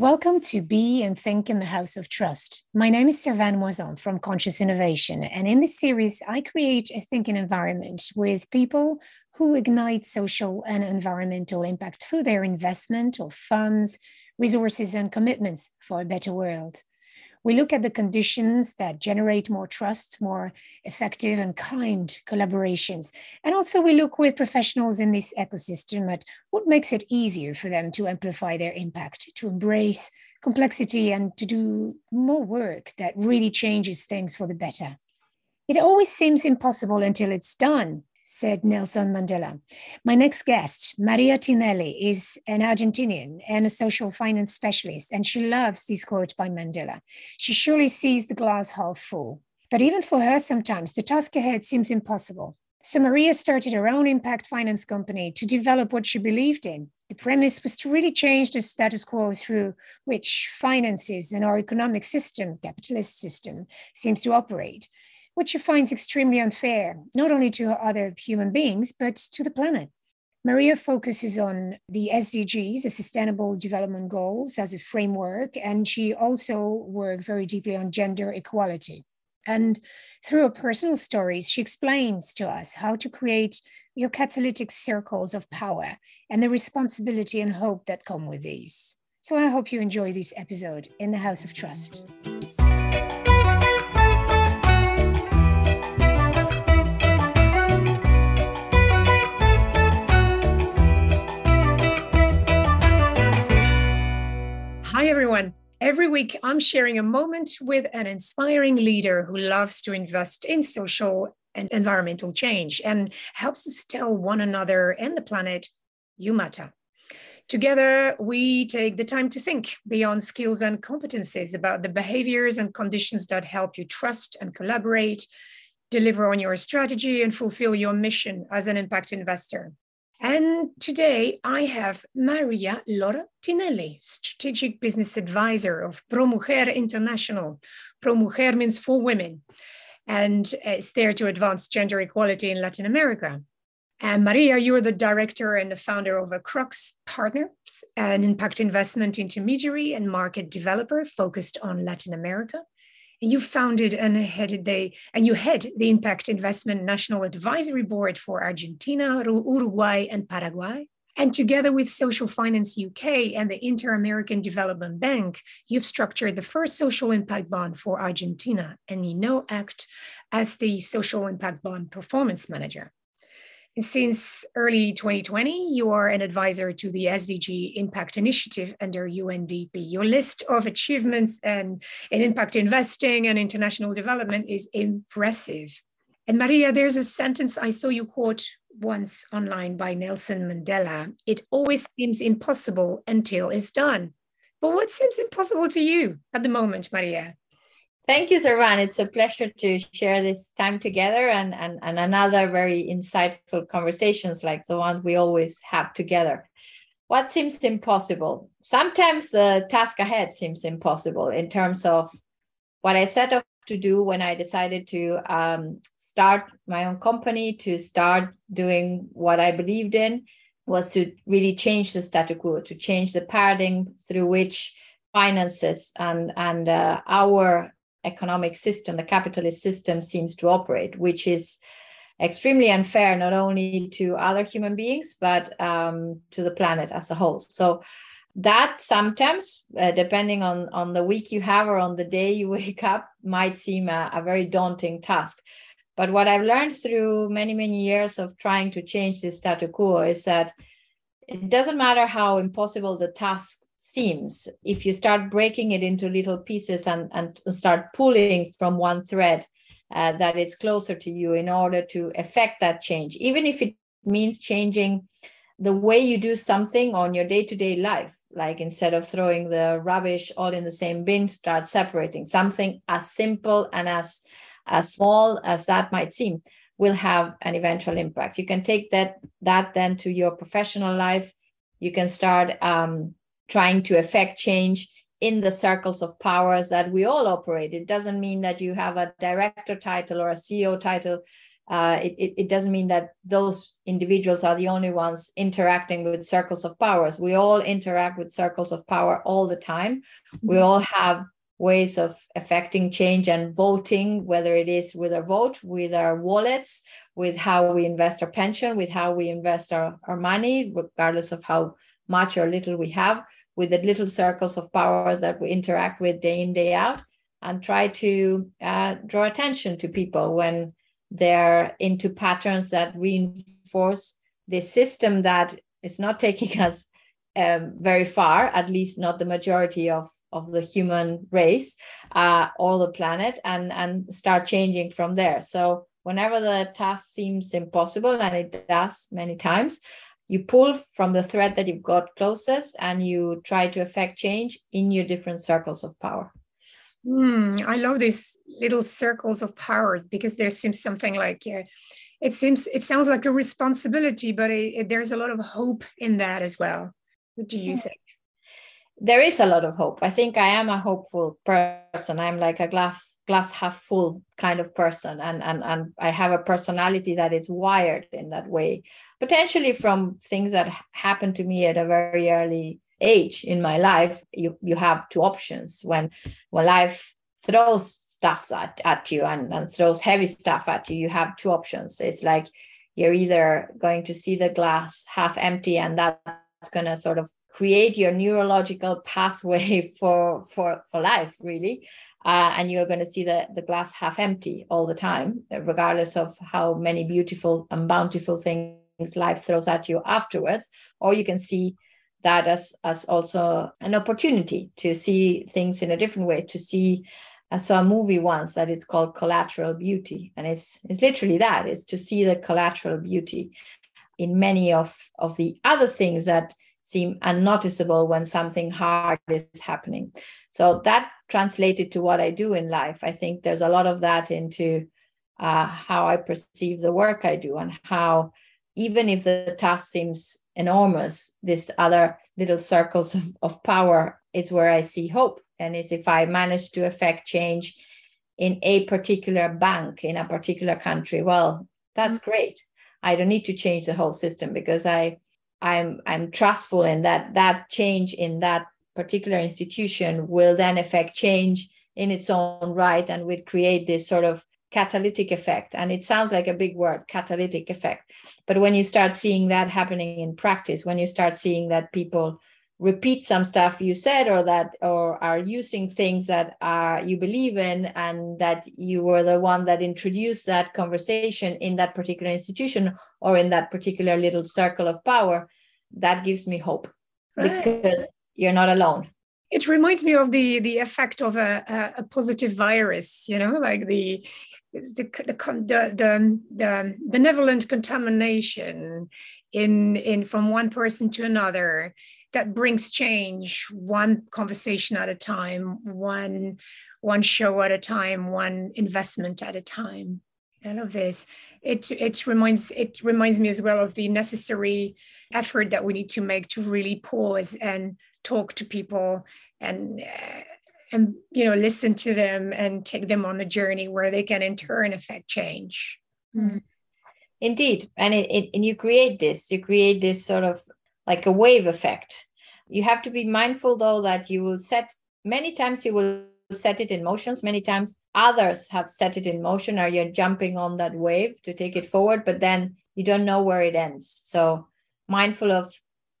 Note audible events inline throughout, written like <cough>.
Welcome to Be and Think in the House of Trust. My name is Servane Mouazan from Conscious Innovation, and in this series, I create a thinking environment with people who ignite social and environmental impact through their investment of funds, resources, and commitments for a better world. We look at the conditions that generate more trust, more effective and kind collaborations. And also, we look with professionals in this ecosystem at what makes it easier for them to amplify their impact, to embrace complexity, and to do more work that really changes things for the better. It always seems impossible until it's done, said Nelson Mandela. My next guest, Maria Tinelli, is an Argentinian and a social finance specialist, and she loves this quote by Mandela. She surely sees the glass half full. But even for her, sometimes the task ahead seems impossible. So Maria started her own impact finance company to develop what she believed in. The premise was to really change the status quo through which finances and our economic system, capitalist system, seems to operate which she finds extremely unfair, not only to other human beings, but to the planet. Maria focuses on the SDGs, the Sustainable Development Goals, as a framework, and she also worked very deeply on gender equality. And through her personal stories, she explains to us how to create your catalytic circles of power and the responsibility and hope that come with these. So I hope you enjoy this episode in the House of Trust. Everyone. Every week, I'm sharing a moment with an inspiring leader who loves to invest in social and environmental change and helps us tell one another and the planet, you matter. Together, we take the time to think beyond skills and competencies about the behaviors and conditions that help you trust and collaborate, deliver on your strategy, and fulfill your mission as an impact investor. And today I have Maria Laura Tinelli, Strategic Business Advisor of ProMujer International. ProMujer means for women and it's there to advance gender equality in Latin America. And Maria, you're the director and the founder of Acrux Partners, an impact investment intermediary and market developer focused on Latin America you founded and headed the and you head the Impact Investment National Advisory Board for Argentina, Uruguay, and Paraguay. And together with Social Finance UK and the Inter American Development Bank, you've structured the first social impact bond for Argentina, and you now act as the social impact bond performance manager. Since early 2020, you are an advisor to the SDG Impact Initiative under UNDP. Your list of achievements and in impact investing and international development is impressive. And Maria, there's a sentence I saw you quote once online by Nelson Mandela. It always seems impossible until it's done. But what seems impossible to you at the moment, Maria? Thank you, Servane. It's a pleasure to share this time together and, and, and another very insightful conversations like the one we always have together. What seems impossible? Sometimes the task ahead seems impossible in terms of what I set off to do when I decided to um, start my own company, to start doing what I believed in, was to really change the status quo, to change the paradigm through which finances and, and uh, our economic system, the capitalist system seems to operate, which is extremely unfair not only to other human beings but um, to the planet as a whole. So that sometimes, uh, depending on on the week you have or on the day you <laughs> wake up, might seem a, a very daunting task. But what I've learned through many many years of trying to change this status quo is that it doesn't matter how impossible the task seems. If you start breaking it into little pieces and, and start pulling from one thread uh, that is closer to you in order to affect that change even if it means changing the way you do something on your day-to-day life. Like instead of throwing the rubbish all in the same bin start separating. Something as simple and as as small as that might seem will have an eventual impact. You can take that that then to your professional life. You can start um, trying to affect change in the circles of powers that we all operate. It doesn't mean that you have a director title or a CEO title uh, it, it, it, doesn't mean that those individuals are the only ones interacting with circles of powers. We all interact with circles of power all the time. We mm-hmm. all have ways of affecting change and voting, whether it is with our vote, with our wallets, with how we invest our pension, with how we invest our, our money, regardless of how much or little we have, with the little circles of power that we interact with day in, day out, and try to uh, draw attention to people when they're into patterns that reinforce the system that is not taking <laughs> us um, very far, at least not the majority of, of the human race uh, or the planet, and, and start changing from there. So, whenever the task seems impossible, and it does many times, you pull from the thread that you've got closest and you try to affect change in your different circles of power. Mm, I love these little circles of powers because there seems something like uh, it seems it sounds like a responsibility, but it, it, there's a lot of hope in that as well. What do you yeah. think? There is a lot of hope. I think I am a hopeful person. I'm like a glass glass half full kind of person, and and and I have a personality that is wired in that way. Potentially from things that happened to me at a very early age in my life you you have two options. When when life throws stuff at, at you and, and throws heavy stuff at you you have two options. It's like you're either going to see the glass half empty and that's going to sort of create your neurological pathway <laughs> for for for life really. Uh, and you're going to see the, the glass half empty all the time regardless of how many beautiful and bountiful things life throws at you afterwards or you can see that as as also an opportunity to see things in a different way to see I saw a movie once that it's called Collateral Beauty, and it's it's literally that is to see the collateral beauty in many of of the other things that seem unnoticeable when something hard is happening. So that translated to what I do in life. I think there's a lot of that into uh, how I perceive the work I do and how even if the task seems enormous, this other little circles <laughs> of, of power is where I see hope. And is if I manage to affect change in a particular bank in a particular country, well, that's mm-hmm. great. I don't need to change the whole system because I I'm I'm trustful in that that change in that particular institution will then affect change in its own right and will create this sort of catalytic effect and it sounds like a big word catalytic effect but when you start seeing that happening in practice when you start seeing that people repeat some stuff you said or that or are using things that are you believe in and that you were the one that introduced that conversation in that particular institution or in that particular little circle of power that gives me hope right. because you're not alone it reminds me of the the effect of a, a, a positive virus you know like the the, the, the, the benevolent contamination in, in from one person to another that brings change one conversation at a time one one show at a time one investment at a time. I love this. It it reminds it reminds me as well of the necessary effort that we need to make to really pause and talk to people and uh, and you know listen to them and take them on the journey where they can in turn affect change. Mm. indeed. And it, it, and you create this you create this sort of like a wave effect. You have to be mindful though that you will set many times you will set it in motions. Many times others have set it in motion or you're jumping on that wave to take it forward but then you don't know where it ends. So mindful of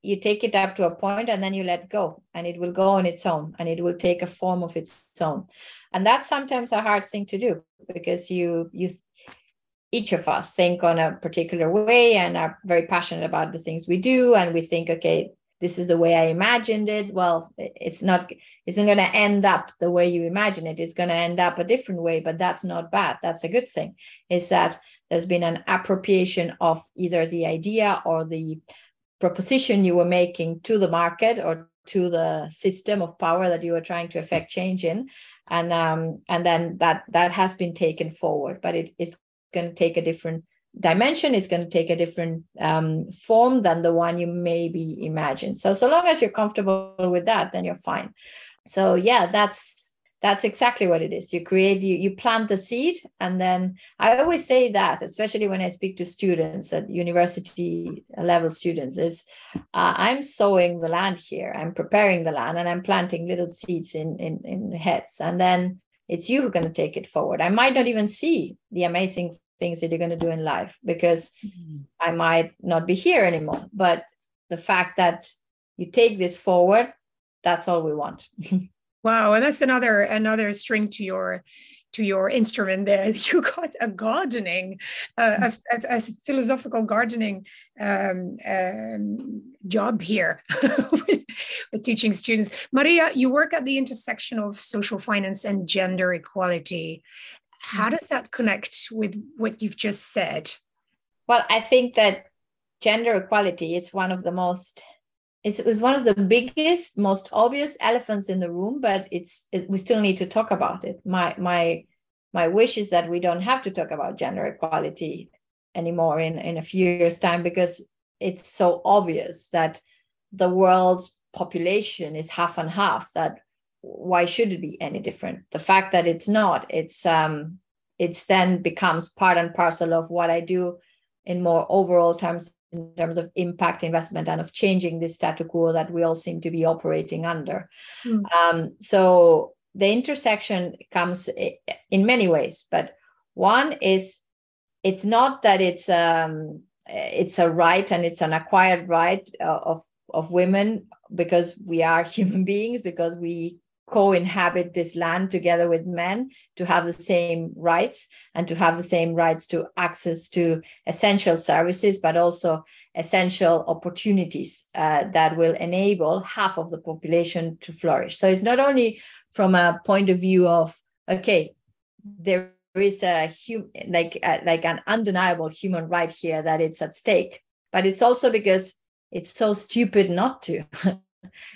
you take it up to a point and then you let go and it will go on its own and it will take a form of its own. And that's sometimes a hard thing to do because you you each of us think on a particular way and are very passionate about the things we do and we think okay this is the way i imagined it. Well it's not it's not going to end up the way you imagine it. It's going to end up a different way but that's not bad. That's a good thing is that there's been an appropriation of either the idea or the proposition you were making to the market or to the system of power that you were trying to affect change in. And um, and then that that has been taken forward but it, it's going to take a different dimension. It's going to take a different um, form than the one you maybe imagined. So so long as you're comfortable with that then you're fine. So yeah that's that's exactly what it is. You create you, you plant the seed and then i always say that especially when i speak to students at university level students is uh, i'm sowing the land here. I'm preparing the land and i'm planting little seeds in in, in heads. And then it's you who are going to take it forward. I might not even see the amazing things that you're going to do in life because mm-hmm. i might not be here anymore. But the fact that you take this forward that's all we want <laughs> Wow, and that's another another string to your to your instrument there. <laughs> You got a gardening, uh, a, a, a, philosophical gardening um, um, job here <laughs> with, with, teaching students. Maria, you work at the intersection of social finance and gender equality. How mm-hmm. does that connect with what you've just said? Well, I think that gender equality is one of the most it was one of the biggest, most obvious elephants in the room, but it's it, we still need to talk about it. My my my wish is that we don't have to talk about gender equality anymore in in a few years' time because it's so obvious that the world's population is half and half. That why should it be any different? The fact that it's not, it's um, it's then becomes part and parcel of what I do in more overall terms in terms of impact investment and of changing this status quo that we all seem to be operating under. Mm. Um, so the intersection comes in many ways, but one is it's not that it's um, it's a right and it's an acquired right uh, of of women because we are <laughs> human beings because we co-inhabit this land together with men to have the same rights and to have the same rights to access to essential services but also essential opportunities uh, that will enable half of the population to flourish. So it's not only from a point of view of okay there is a hum- like uh, like an undeniable human right here that it's at stake but it's also because it's so stupid not to <laughs>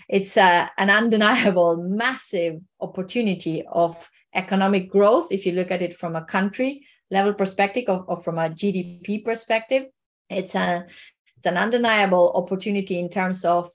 it's uh, an undeniable massive opportunity of economic growth if you look at it from a country level perspective or, or from a gdp perspective. It's a it's an undeniable opportunity in terms of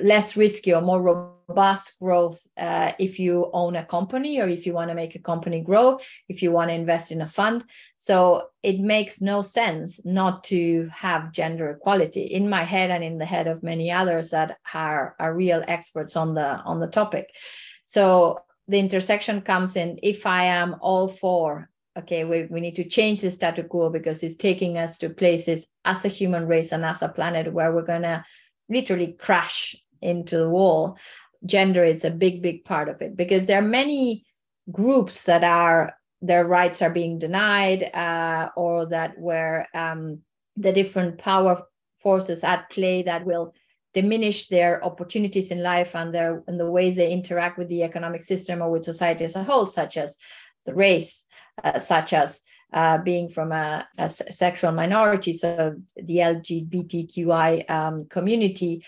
less risky or more robust growth uh, if you own a company or if you want to make a company grow, if you want to invest in a fund. So it makes no sense not to have gender equality in my head and in the head of many others that are, are real experts on the on the topic. So the intersection comes in if I am all for okay, we, we need to change the status quo because it's taking us to places as a human race and as a planet where we're gonna literally crash into the wall gender is a big big part of it. Because there are many groups that are their rights are being denied uh, or that where um, the different power forces at play that will diminish their opportunities in life and their and the ways they interact with the economic system or with society as a whole such as the race uh, such as uh, being from a, a, sexual minority so the lgbtqi um, community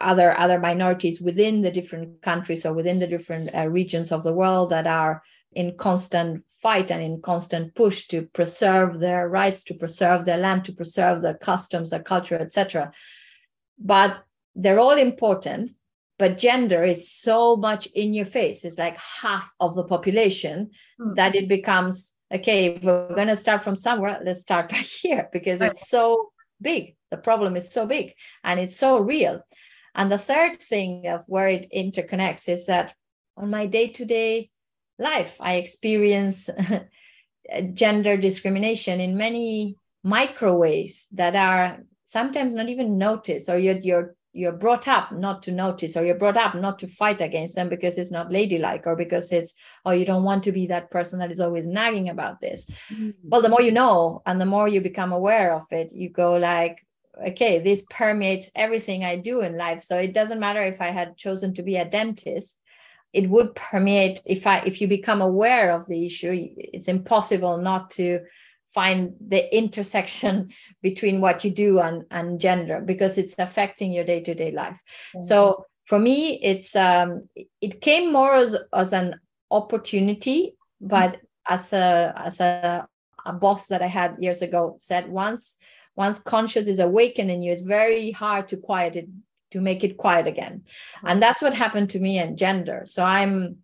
other other minorities within the different countries or within the different uh, regions of the world that are in constant fight and in constant push to preserve their rights to preserve their land to preserve their customs their culture etc but they're all important but gender is so much in your face it's like half of the population mm. that it becomes okay we're going to start from somewhere let's start <laughs> right here because it's so big. The problem is so big and it's so real. And the third thing of where it interconnects is that on my day to day life, I experience <laughs> gender discrimination in many micro ways that are sometimes not even noticed, or you're, you're you're brought up not to notice or you're brought up not to fight against them because it's not ladylike or because it's oh you don't want to be that person that is always nagging about this mm-hmm. well the more you know and the more you become aware of it you go like okay this permeates everything i do in life so it doesn't matter if i had chosen to be a dentist it would permeate if i if you become aware of the issue it's impossible not to find the intersection <laughs> between what you do and, and gender because it's affecting your day-to-day life mm-hmm. so for me it's um it came more as, as an opportunity but mm-hmm. as a as a, a boss that i had years ago said once once conscious is awakened in you it's very hard to quiet it to make it quiet again and that's what happened to me and gender so i'm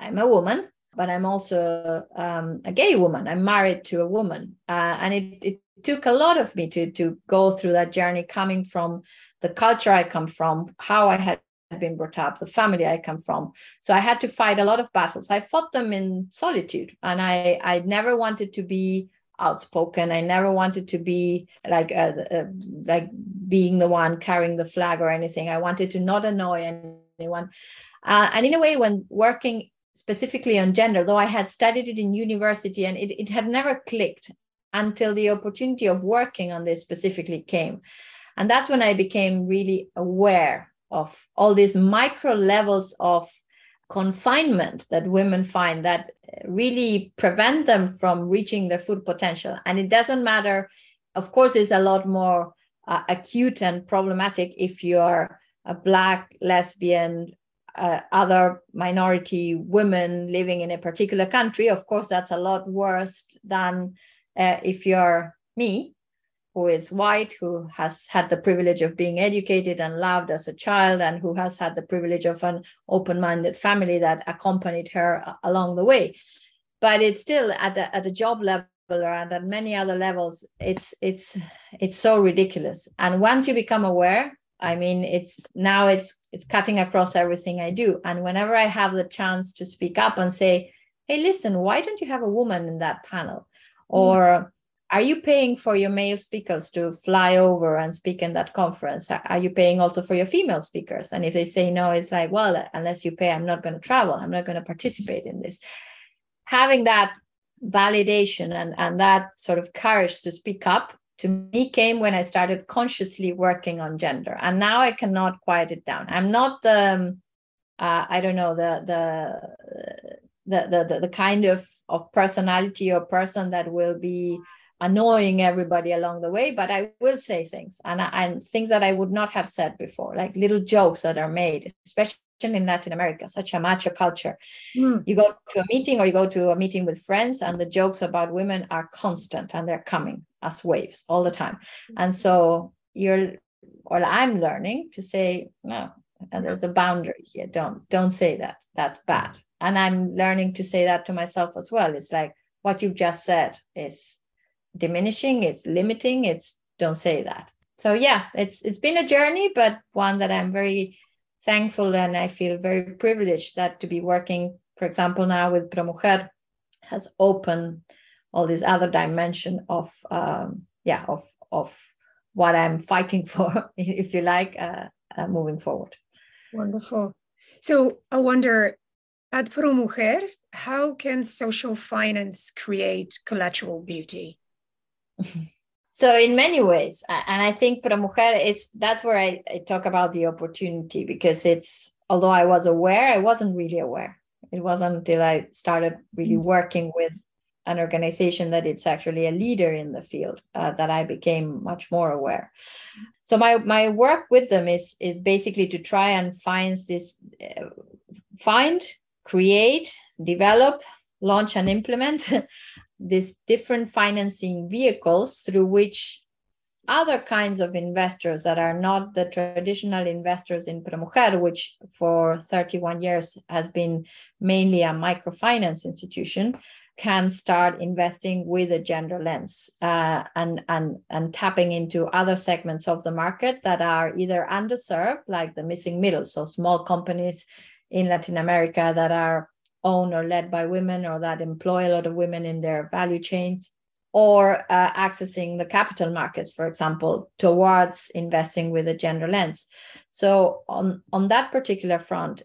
I'm a woman, but I'm also um, a gay woman. I'm married to a woman. Uh, and it, it took a lot of me to, to go through that journey coming from the culture I come from, how I had been brought up, the family I come from. So I had to fight a lot of battles. I fought them in solitude, and I I never wanted to be outspoken. I never wanted to be like uh, uh, like being the one carrying the flag or anything. I wanted to not annoy anyone. Uh, and in a way, when working specifically on gender, though I had studied it in university and it, it had never clicked until the opportunity of working on this specifically came. And that's when I became really aware of all these micro levels of confinement that women find that really prevent them from reaching their full potential. And it doesn't matter, of course, it's a lot more uh, acute and problematic if you're a Black, lesbian, uh, other minority women living in a particular country. Of course, that's a lot worse than uh, if you're me who is white, who has had the privilege of being educated and loved as a child, and who has had the privilege of an open minded family that accompanied her along the way. But it's still at the, at the job level and at many other levels, it's it's it's so ridiculous. And once you become aware, I mean, it's now it's it's cutting across everything I do. And whenever I have the chance to speak up and say, "Hey, listen, why don't you have a woman in that panel?" Mm. or are you paying for your male speakers to fly over and speak in that conference? Are you paying also for your female speakers? And if they say no it's like well unless you pay i'm not going to travel. I'm not going to participate in this. Having that validation and, and that sort of courage to speak up to me came when i started consciously working on gender. And now i cannot quiet it down. I'm not the um, uh, i don't know the the the the, the kind of of personality or person that will be annoying everybody along the way, but I will say things and, and things that I would not have said before, like little jokes that are made, especially in Latin America, such a macho culture. Mm. You go to a meeting or you go to a meeting with friends, and the jokes about women are constant and they're coming as waves all the time. And so you're, or I'm learning to say, no, and there's a boundary here. Don't don't say that. That's bad. And I'm learning to say that to myself as well. It's like what you've just said is diminishing, it's limiting, it's don't say that. So yeah, it's it's been a journey, but one that I'm very thankful and I feel very privileged that to be working, for example, now with ProMujer has opened all this other dimension of um, yeah of of what I'm fighting <laughs> for, if you like, uh, uh, moving forward. Wonderful. So I wonder at ProMujer, how can social finance create collateral beauty? So in many ways and i think ProMujer is that's where I, I talk about the opportunity because it's although i was aware i wasn't really aware it wasn't until i started really mm. working with an organization that it's actually a leader in the field uh, that i became much more aware so my my work with them is is basically to try and find this uh, find create develop launch and implement these different financing vehicles through which other kinds of investors that are not the traditional investors in ProMujer, which for 31 years has been mainly a microfinance institution, can start investing with a gender lens uh, and, and, and tapping into other segments of the market that are either underserved, like the missing middle, so small companies in Latin America that are owned or led by women or that employ a lot of women in their value chains or uh, accessing the capital markets for example towards investing with a gender lens so on on that particular front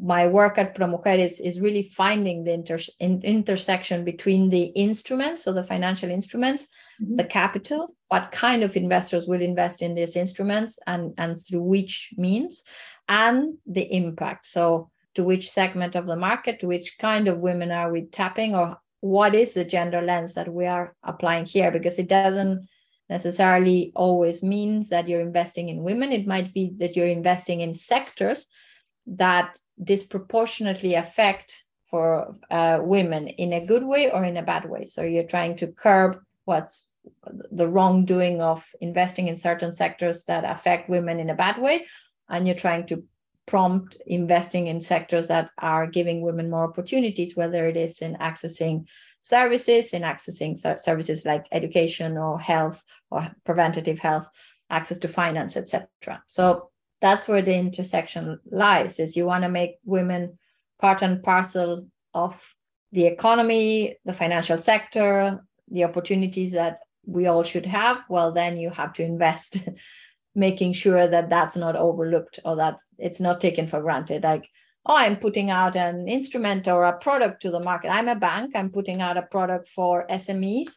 my work at promujeres is, is really finding the inter, in, intersection between the instruments so the financial instruments mm-hmm. the capital what kind of investors will invest in these instruments and and through which means and the impact so to which segment of the market, to which kind of women are we tapping, or what is the gender lens that we are applying here? Because it doesn't necessarily always means that you're investing in women. It might be that you're investing in sectors that disproportionately affect for uh, women in a good way or in a bad way. So you're trying to curb what's the wrongdoing of investing in certain sectors that affect women in a bad way, and you're trying to prompt investing in sectors that are giving women more opportunities, whether it is in accessing services, in accessing services like education or health or preventative health, access to finance, etc. So that's where the intersection lies is you want to make women part and parcel of the economy, the financial sector, the opportunities that we all should have, well, then you have to invest, <laughs> making sure that that's not overlooked or that it's not taken for granted. Like, oh, I'm putting out an instrument or a product to the market. I'm a bank, I'm putting out a product for SMEs.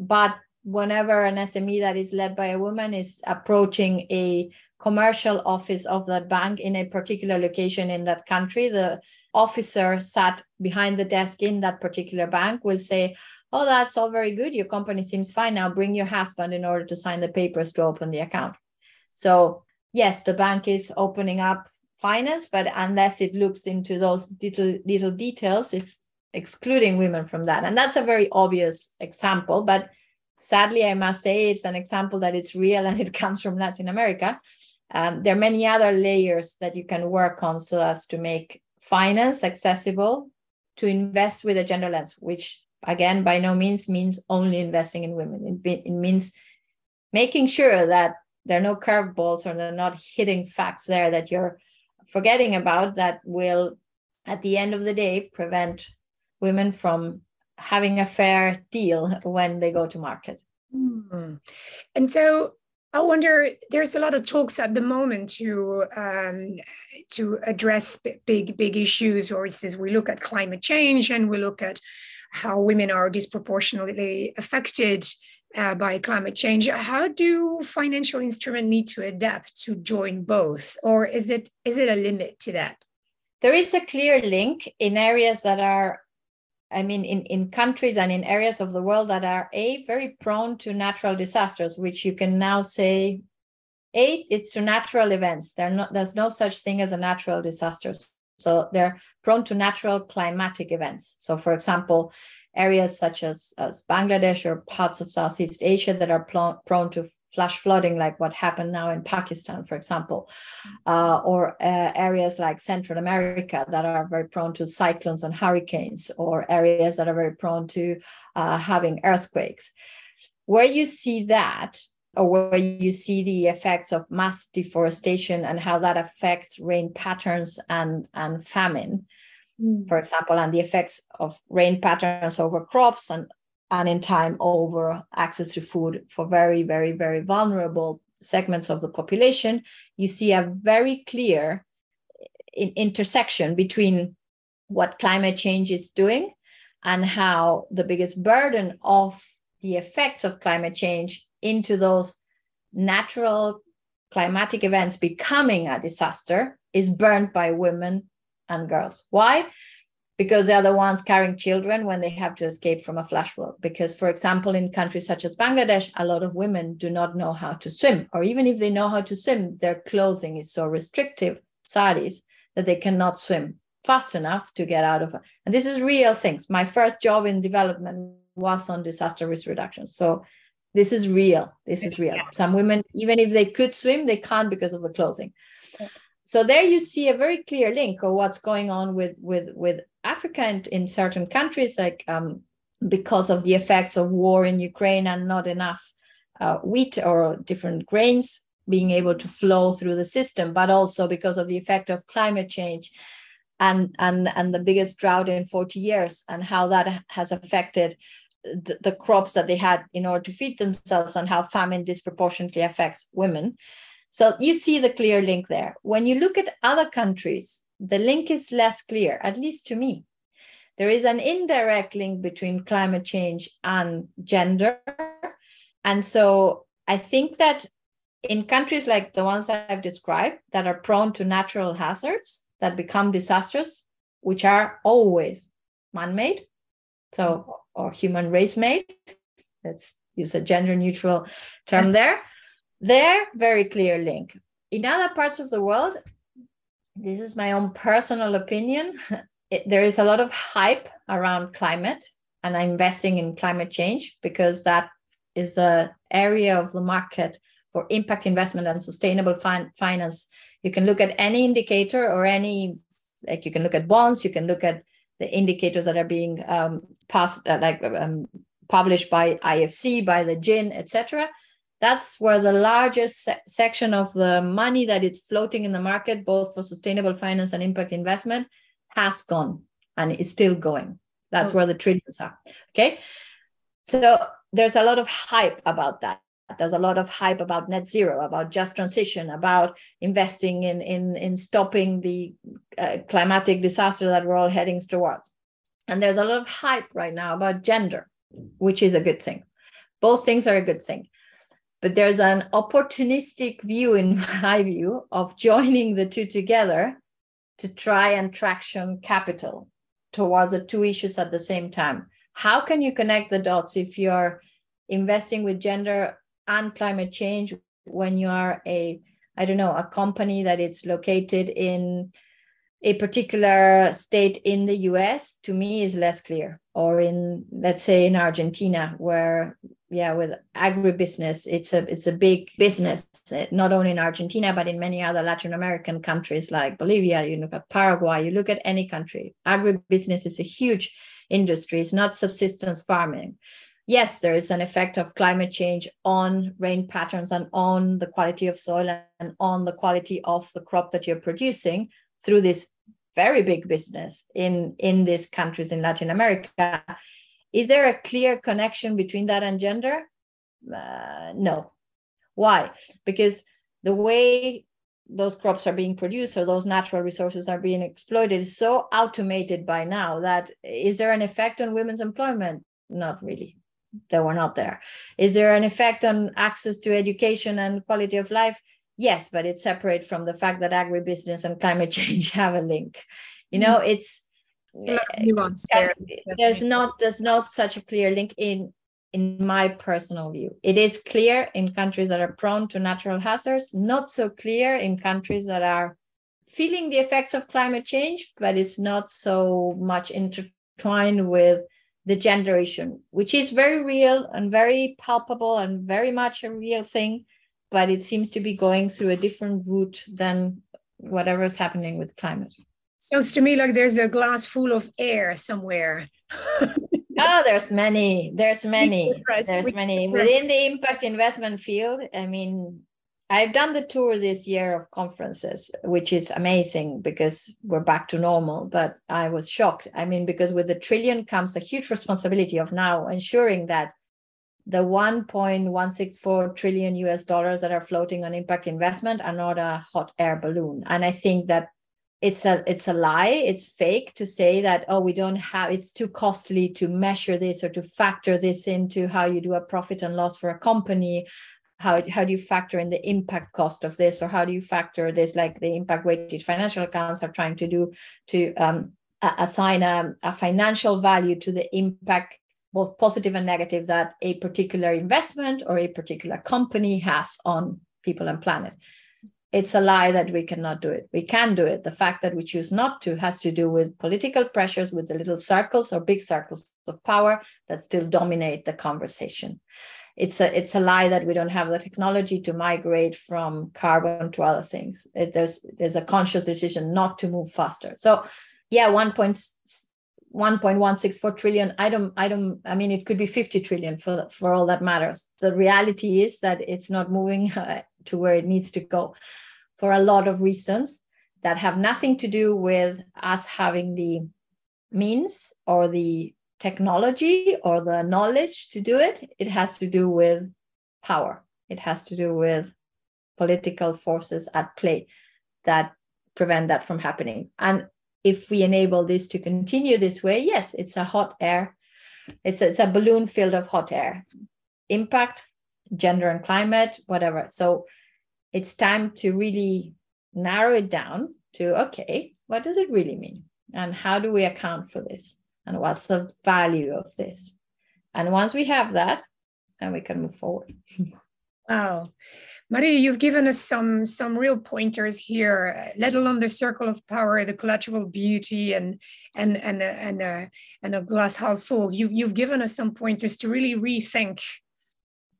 But whenever an SME that is led by a woman is approaching a commercial office of that bank in a particular location in that country, the officer sat behind the desk in that particular bank will say, Oh, that's all very good. Your company seems fine. Now bring your husband in order to sign the papers to open the account. So, yes, the bank is opening up finance, but unless it looks into those little, little details, it's excluding women from that. And that's a very obvious example. But sadly, I must say it's an example that it's real and it <laughs> comes from Latin America. Um, there are many other layers that you can work on so as to make finance accessible to invest with a gender lens, which again, by no means means only investing in women. It, it means making sure that there are no curveballs or they're not hitting facts there that you're forgetting about that will, at the end of the day, prevent women from having a fair deal when they go to market. Mm-hmm. And so I wonder. There's a lot of talks at the moment to um, to address big big issues. For instance, we look at climate change and we look at how women are disproportionately affected uh, by climate change. How do financial instruments need to adapt to join both, or is it is it a limit to that? There is a clear link in areas that are I mean, in, in countries and in areas of the world that are A, very prone to natural disasters, which you can now say, A, it's to natural events. Not, there's no such thing as a natural disaster. So they're prone to natural climatic events. So, for example, areas such as, as Bangladesh or parts of Southeast Asia that are pl- prone to flash flooding, like what happened now in Pakistan, for example, uh, or uh, areas like Central America that are very prone to cyclones and hurricanes, or areas that are very prone to uh, having earthquakes. Where you see that, or where you see the effects of mass deforestation and how that affects rain patterns and, and famine, mm. for example, and the effects of rain patterns over crops and and in time over access to food for very, very, very vulnerable segments of the population, you see a very clear in- intersection between what climate change is doing and how the biggest burden of the effects of climate change into those natural climatic events becoming a disaster is burned by women and girls. Why? because they're the ones carrying children when they have to escape from a flash flood. Because, for example, in countries such as Bangladesh, a lot of women do not know how to swim, or even if they know how to swim, their clothing is so restrictive, saris, that they cannot swim fast enough to get out of it. And this is real things. My first job in development was on disaster risk reduction. So this is real. This is real. Some women, even if they could swim, they can't because of the clothing. So there you see a very clear link of what's going on with with with Africa and in certain countries, like um, because of the effects of war in Ukraine and not enough uh, wheat or different grains being able to flow through the system, but also because of the effect of climate change and and and the biggest drought in 40 years and how that has affected the, the crops that they had in order to feed themselves and how famine disproportionately affects women so you see the clear link there. When you look at other countries, the link is less clear, at least to me. There is an indirect link between climate change and gender. And so I think that in countries like the ones I've described that are prone to natural hazards that become disasters, which are always man made, so or human race made, let's use a gender neutral term <laughs> there. There, very clear link. In other parts of the world, this is my own personal opinion. <laughs> It, there is a lot of hype around climate and investing in climate change because that is an area of the market for impact investment and sustainable fin- finance You can look at any indicator or any, like you can look at bonds, you can look at the indicators that are being um, passed, uh, like um, published by IFC, by the GIIN, etc. That's where the largest se- section of the money that is floating in the market, both for sustainable finance and impact investment, has gone and is still going. That's oh. where the trillions are. Okay. So there's a lot of hype about that. There's a lot of hype about net zero, about just transition, about investing in in in stopping the uh, climatic disaster that we're all heading towards. And there's a lot of hype right now about gender, which is a good thing. Both things are a good thing. But there's an opportunistic view, in <laughs> my view, of joining the two together to try and traction capital towards the two issues at the same time. How can you connect the dots if you're investing with gender and climate change when you are a, I don't know, a company that is located in a particular state in the US to me is less clear or in let's say in Argentina where yeah with agribusiness it's a it's a big business eh, not only in Argentina but in many other Latin American countries like Bolivia you look at Paraguay you look at any country agribusiness is a huge industry it's not subsistence farming yes there is an effect of climate change on rain patterns and on the quality of soil and on the quality of the crop that you're producing through this very big business in in these countries in Latin America. Is there a clear connection between that and gender? Uh, no. Why? Because the way those crops are being produced or those natural resources are being exploited is so automated by now that is there an effect on women's employment? Not really. They were not there. Is there an effect on access to education and quality of life? yes but it's separate from the fact that agribusiness and climate <laughs> change have a link you know mm-hmm. it's, nuance there. there's not there's not such a clear link in in my personal view it is clear in countries that are prone to natural hazards not so clear in countries that are feeling the effects of climate change but it's not so much intertwined with the issue which is very real and very palpable and very much a real thing but it seems to be going through a different route than whatever is happening with climate. Sounds to me like there's a glass full of air somewhere. oh, <laughs> there's many. There's many. There's many within the impact investment field. I mean, I've done the tour this year of conferences, which is amazing because we're back to normal. But I was shocked. I mean, because with the trillion comes a huge responsibility of now ensuring that the 1.164 trillion US dollars that are floating on impact investment are not a hot air balloon. And I think that it's a it's a lie. It's fake to say that oh we don't have it's too costly to measure this or to factor this into how you do a profit and loss for a company. How, how do you factor in the impact cost of this? Or how do you factor this like the impact weighted financial accounts are trying to do to um, assign a, a financial value to the impact both positive and negative that a particular investment or a particular company has on people and planet. It's a lie that we cannot do it. We can do it. The fact that we choose not to has to do with political pressures, with the little circles or big circles of power that still dominate the conversation. It's a it's a lie that we don't have the technology to migrate from carbon to other things. It, there's there's a conscious decision not to move faster. So, yeah, one point 1.164 trillion i don't i don't i mean it could be 50 trillion for for all that matters the reality is that it's not moving uh, <laughs> to where it needs to go for a lot of reasons that have nothing to do with us having the means or the technology or the knowledge to do it it has to do with power it has to do with political forces at play that prevent that from happening and if we enable this to continue this way, yes, it's a hot air. It's a, it's a balloon filled of hot air. Impact, gender and climate, whatever. So it's time to really narrow it down to okay, what does it really mean? And how do we account for this? And what's the value of this? And once we have that, then we can move forward. wow. Maria, you've given us some some real pointers here, let alone the circle of power, the collateral beauty, and and and and uh, and a glass half full. You you've given us some pointers to really rethink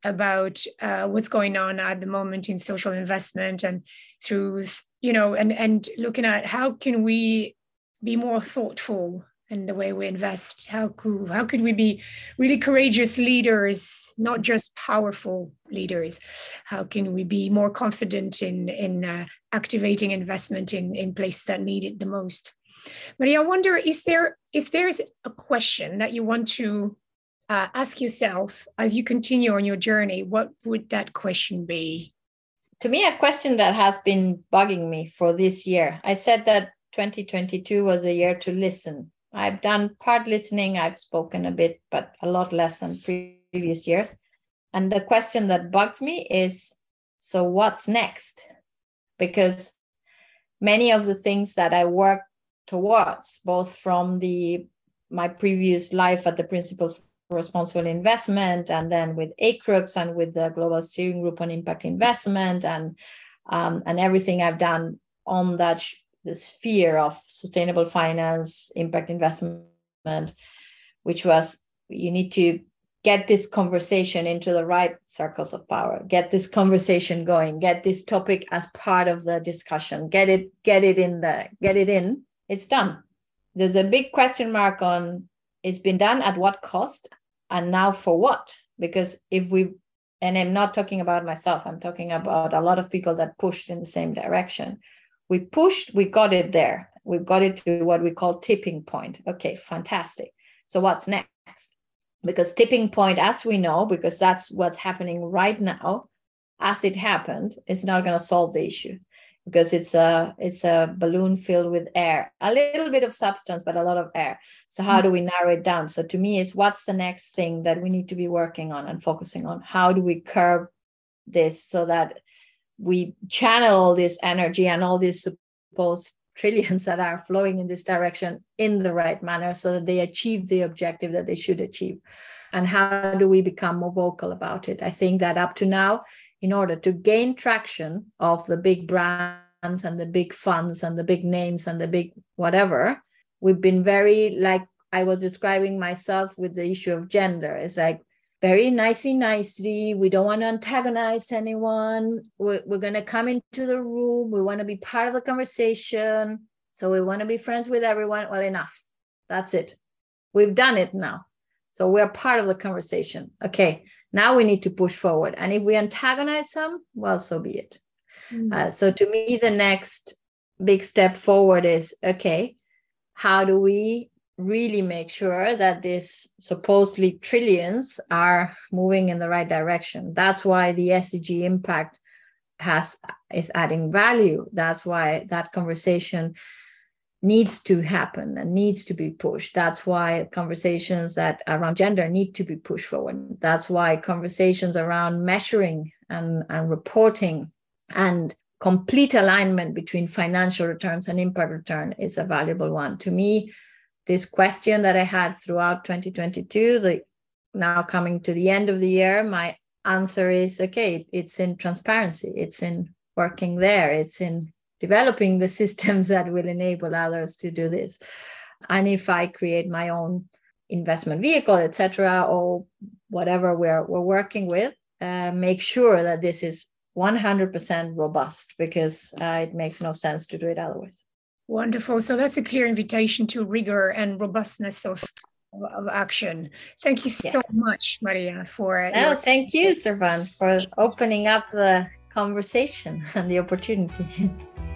about uh, what's going on at the moment in social investment and through you know and and looking at how can we be more thoughtful in the way we invest? How could, how could we be really courageous leaders not just powerful leaders? How can we be more confident in in uh, activating investment in in places that need it the most? Maria i wonder is there if there's a question that you want to uh, ask yourself as you continue on your journey what would that question be? To me a question that has been bugging me for this year i said that 2022 was a year to listen. I've done part listening i've spoken a bit but a lot less than previous years. And the question that bugs me is so what's next? Because many of the things that i work towards both from the my previous life at the principles responsible investment and then with ACRUX and with the global steering group on impact investment and um, and everything I've done on that sh- the sphere of sustainable finance, impact investment, which was you need to get this conversation into the right circles of power, get this conversation going, get this topic as part of the discussion, get it, get it in the, get it in. It's done. There's a big question mark on it's been done at what cost and now for what? Because if we and i'm not talking about myself i'm talking about a lot of people that pushed in the same direction. We pushed we got it there. We got it to what we call tipping point. Okay fantastic. So what's next? Because tipping point as we know because that's what's happening right now as it happened is not going to solve the issue because it's a it's a balloon filled with air a little bit of substance but a lot of air. So how hmm. do we narrow it down? So to me is what's the next thing that we need to be working on and focusing on? How do we curb this so that we channel all this energy and all these supposed trillions <laughs> that are flowing in this direction in the right manner so that they achieve the objective that they should achieve? And how do we become more vocal about it? I think that up to now in order to gain traction of the big brands and the big funds and the big names and the big whatever we've been very like i was describing myself with the issue of gender. It's like very nicely nicely we don't want to antagonize anyone. We're, we're going to come into the room. We want to be part of the conversation. So we want to be friends with everyone. Well enough. That's it. We've done it now. So we're part of the conversation. Okay now we need to push forward. And if we antagonize some, well, so be it. Mm-hmm. Uh, so to me, the next big step forward is okay, how do we really make sure that these supposedly trillions are moving in the right direction? That's why the SDG impact has is adding value. That's why that conversation needs to happen and needs to be pushed. That's why conversations that around gender need to be pushed forward. That's why conversations around measuring and, and reporting and complete alignment between financial returns and impact return is a valuable one. To me, this question that I had throughout 2022, the now coming to the end of the year, my answer is okay, it's in transparency, it's in working there, it's in developing the <laughs> systems that will enable others to do this and if i create my own investment vehicle etc or whatever we're, we're working with uh, make sure that this is 100% robust because uh, it makes no sense to do it otherwise wonderful so that's a clear invitation to rigor and robustness of of action. Thank you so much, Maria, for. No, your- thank you, Servane, for opening up the conversation <laughs> and the opportunity. <laughs>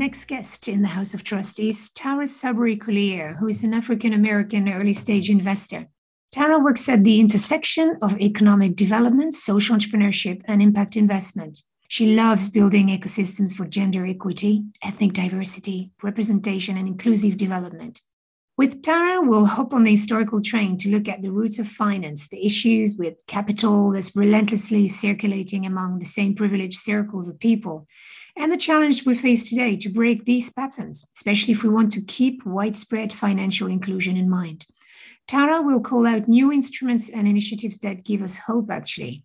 next guest in the House of Trustees, Tara Sabri Collier, who is an African American early stage investor. Tara works at the intersection of economic development, social entrepreneurship, and impact investment. She loves building ecosystems for gender equity, ethnic diversity, representation, and inclusive development. With Tara, we'll hop on the historical train to look at the roots of finance, the issues with capital that's relentlessly circulating among the same privileged circles of people, and the challenge we face today to break these patterns, especially if we want to keep widespread financial inclusion in mind. Tara will call out new instruments and initiatives that give us hope, actually.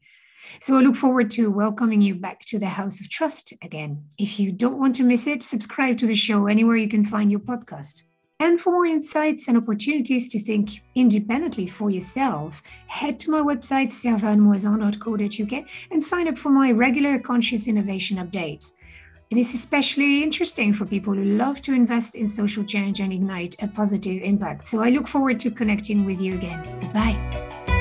So I look forward to welcoming you back to the House of Trust again. If you don't want to miss it, subscribe to the show anywhere you can find your podcast. And for more insights and opportunities to think independently for yourself, head to my website, servanemouazan.co.uk, and sign up for my regular conscious innovation updates. It is especially interesting for people who love to invest in social change and ignite a positive impact. So I look forward to connecting with you again. Goodbye.